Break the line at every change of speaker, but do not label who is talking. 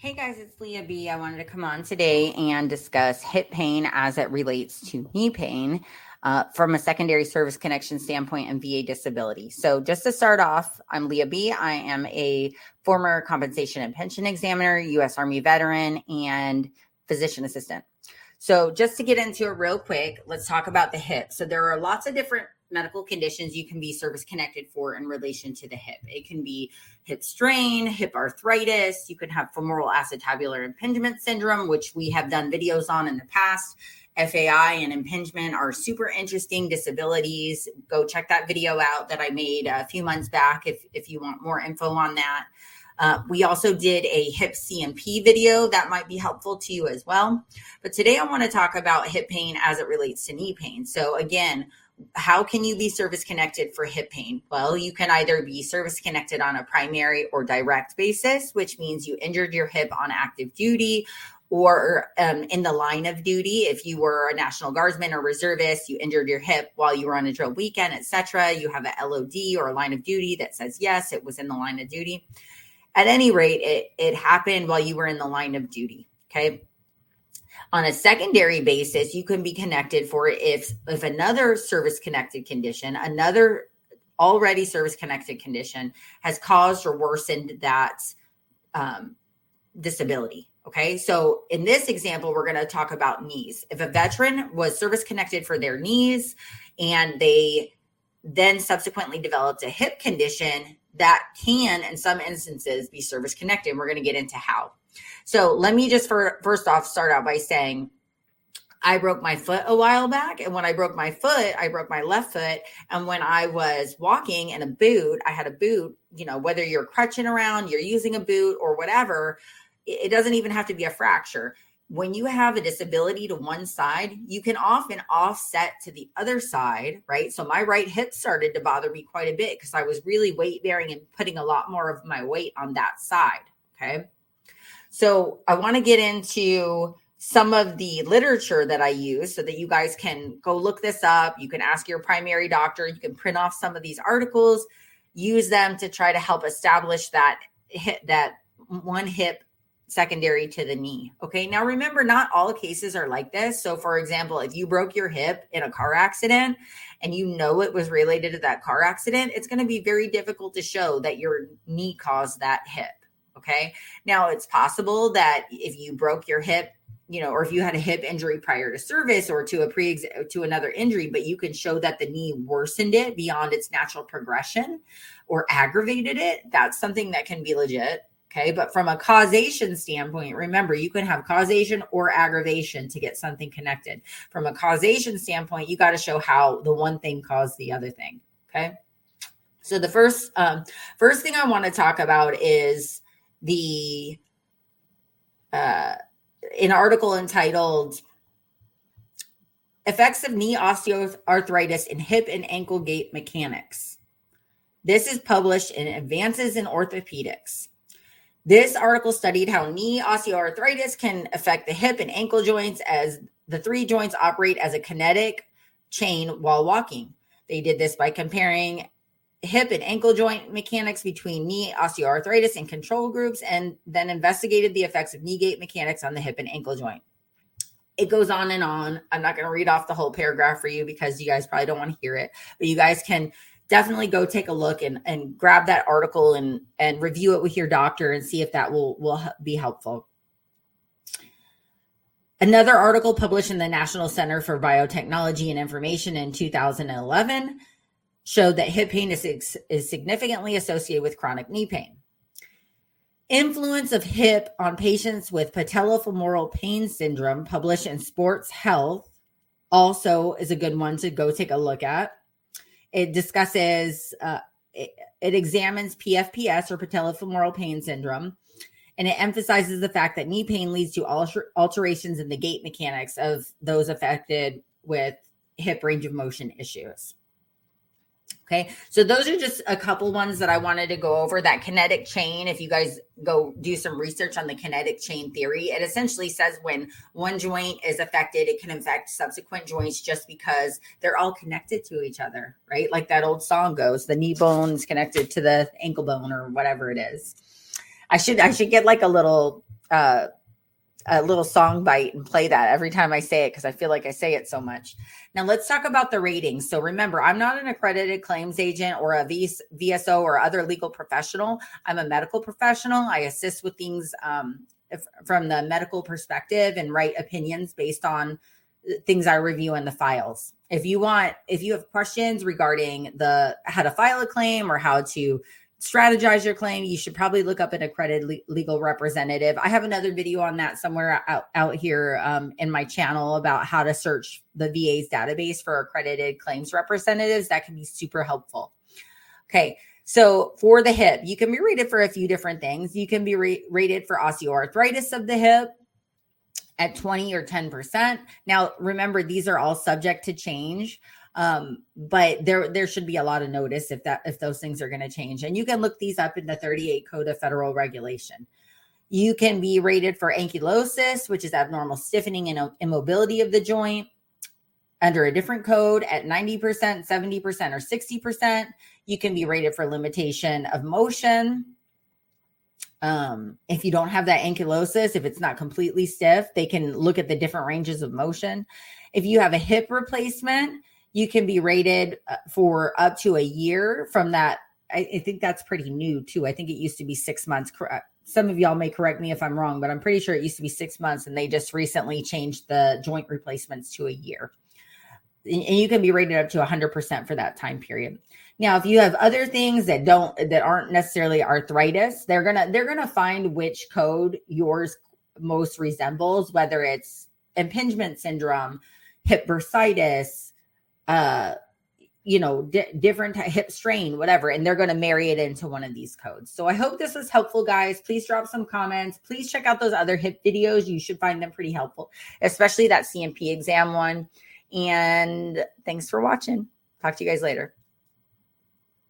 Hey guys, it's Leah B. I wanted to come on today and discuss hip pain as it relates to knee pain uh, from a secondary service connection standpoint and VA disability. So, just to start off, I'm Leah B. I am a former compensation and pension examiner, U.S. Army veteran, and physician assistant. So, just to get into it real quick, let's talk about the hip. So, there are lots of different medical conditions you can be service connected for in relation to the hip. It can be hip strain, hip arthritis. You can have femoral acetabular impingement syndrome, which we have done videos on in the past. FAI and impingement are super interesting disabilities. Go check that video out that I made a few months back if, if you want more info on that. Uh, we also did a hip C&P video that might be helpful to you as well. But today I want to talk about hip pain as it relates to knee pain. So, again, how can you be service connected for hip pain? Well, you can either be service connected on a primary or direct basis, which means you injured your hip on active duty or um, in the line of duty. If you were a National Guardsman or reservist, you injured your hip while you were on a drill weekend, etc. You have a LOD or a line of duty that says yes, it was in the line of duty. At any rate, it, it happened while you were in the line of duty. Okay. On a secondary basis, you can be connected for if if another service connected condition, another already service connected condition has caused or worsened that um, disability. Okay, so in this example, we're going to talk about knees. If a veteran was service connected for their knees and they then subsequently developed a hip condition, that can, in some instances, be service connected. We're going to get into how. So let me just for, first off start out by saying I broke my foot a while back. And when I broke my foot, I broke my left foot. And when I was walking in a boot, I had a boot, you know, whether you're crutching around, you're using a boot or whatever, it doesn't even have to be a fracture. When you have a disability to one side, you can often offset to the other side, right? So my right hip started to bother me quite a bit because I was really weight bearing and putting a lot more of my weight on that side. Okay. So I want to get into some of the literature that I use so that you guys can go look this up. You can ask your primary doctor. You can print off some of these articles, use them to try to help establish that hit that one hip secondary to the knee. Okay. Now remember, not all cases are like this. So, for example, if you broke your hip in a car accident and you know it was related to that car accident, it's going to be very difficult to show that your knee caused that hip. Okay. Now it's possible that if you broke your hip, you know, or if you had a hip injury prior to service or to a pre to another injury, but you can show that the knee worsened it beyond its natural progression or aggravated it, that's something that can be legit. Okay. But from a causation standpoint, remember, you can have causation or aggravation to get something connected. From a causation standpoint, you got to show how the one thing caused the other thing. Okay. So the first um, first thing I want to talk about is the uh, an article entitled Effects of Knee Osteoarthritis in Hip and Ankle Gait Mechanics. This is published in Advances in Orthopedics. This article studied how knee osteoarthritis can affect the hip and ankle joints as the three joints operate as a kinetic chain while walking. They did this by comparing hip and ankle joint mechanics between knee osteoarthritis and control groups, and then investigated the effects of knee gait mechanics on the hip and ankle joint. It goes on and on. I'm not going to read off the whole paragraph for you because you guys probably don't want to hear it, but you guys can definitely go take a look and, and grab that article and, and review it with your doctor and see if that will, will be helpful. Another article published in the National Center for Biotechnology and Information in 2011 showed that hip pain is, is significantly associated with chronic knee pain. Influence of hip on patients with patellofemoral pain syndrome, published in Sports Health, also is a good one to go take a look at. It discusses, uh, it, it examines PFPS or patellofemoral pain syndrome, and it emphasizes the fact that knee pain leads to alter- alterations in the gait mechanics of those affected with hip range of motion issues. Okay. So those are just a couple ones that I wanted to go over. That kinetic chain, if you guys go do some research on the kinetic chain theory, it essentially says when one joint is affected, it can affect subsequent joints just because they're all connected to each other, right? Like that old song goes, the knee bone's connected to the ankle bone or whatever it is. I should I should get like a little uh, a little song bite and play that every time I say it because I feel like I say it so much. Now let's talk about the ratings. So remember, I'm not an accredited claims agent or a VSO or other legal professional. I'm a medical professional. I assist with things um, if, from the medical perspective and write opinions based on things I review in the files. If you want, if you have questions regarding the how to file a claim or how to strategize your claim, you should probably look up an accredited legal representative. I have another video on that somewhere out, out here um, in my channel about how to search the VA's database for accredited claims representatives. That can be super helpful. Okay. So for the hip, you can be rated for a few different things. You can be re- rated for osteoarthritis of the hip at 20 or 10%. Now, remember, these are all subject to change um, but there there should be a lot of notice if that if those things are going to change. And you can look these up in the 38 code of federal regulation. You can be rated for ankylosis which is abnormal stiffening and immobility of the joint under a different code at 90% 70% or 60% you can be rated for limitation of motion um, if you don't have that ankylosis if it's not completely stiff they can look at the different ranges of motion if you have a hip replacement you can be rated uh, for up to a year from that. I, I think that's pretty new too. I think it used to be six months. Some of y'all may correct me if I'm wrong, but I'm pretty sure it used to be six months and they just recently changed the joint replacements to a year. And you can be rated up to 100% for that time period. Now, if you have other things that don't that aren't necessarily arthritis, they're gonna they're gonna find which code yours most resembles, whether it's impingement syndrome, hip bursitis, uh, you know, di- different hip strain, whatever, and they're going to marry it into one of these codes. So I hope this was helpful, guys. Please drop some comments. Please check out those other hip videos. You should find them pretty helpful, especially that C&P exam one. And thanks for watching. Talk to you guys later.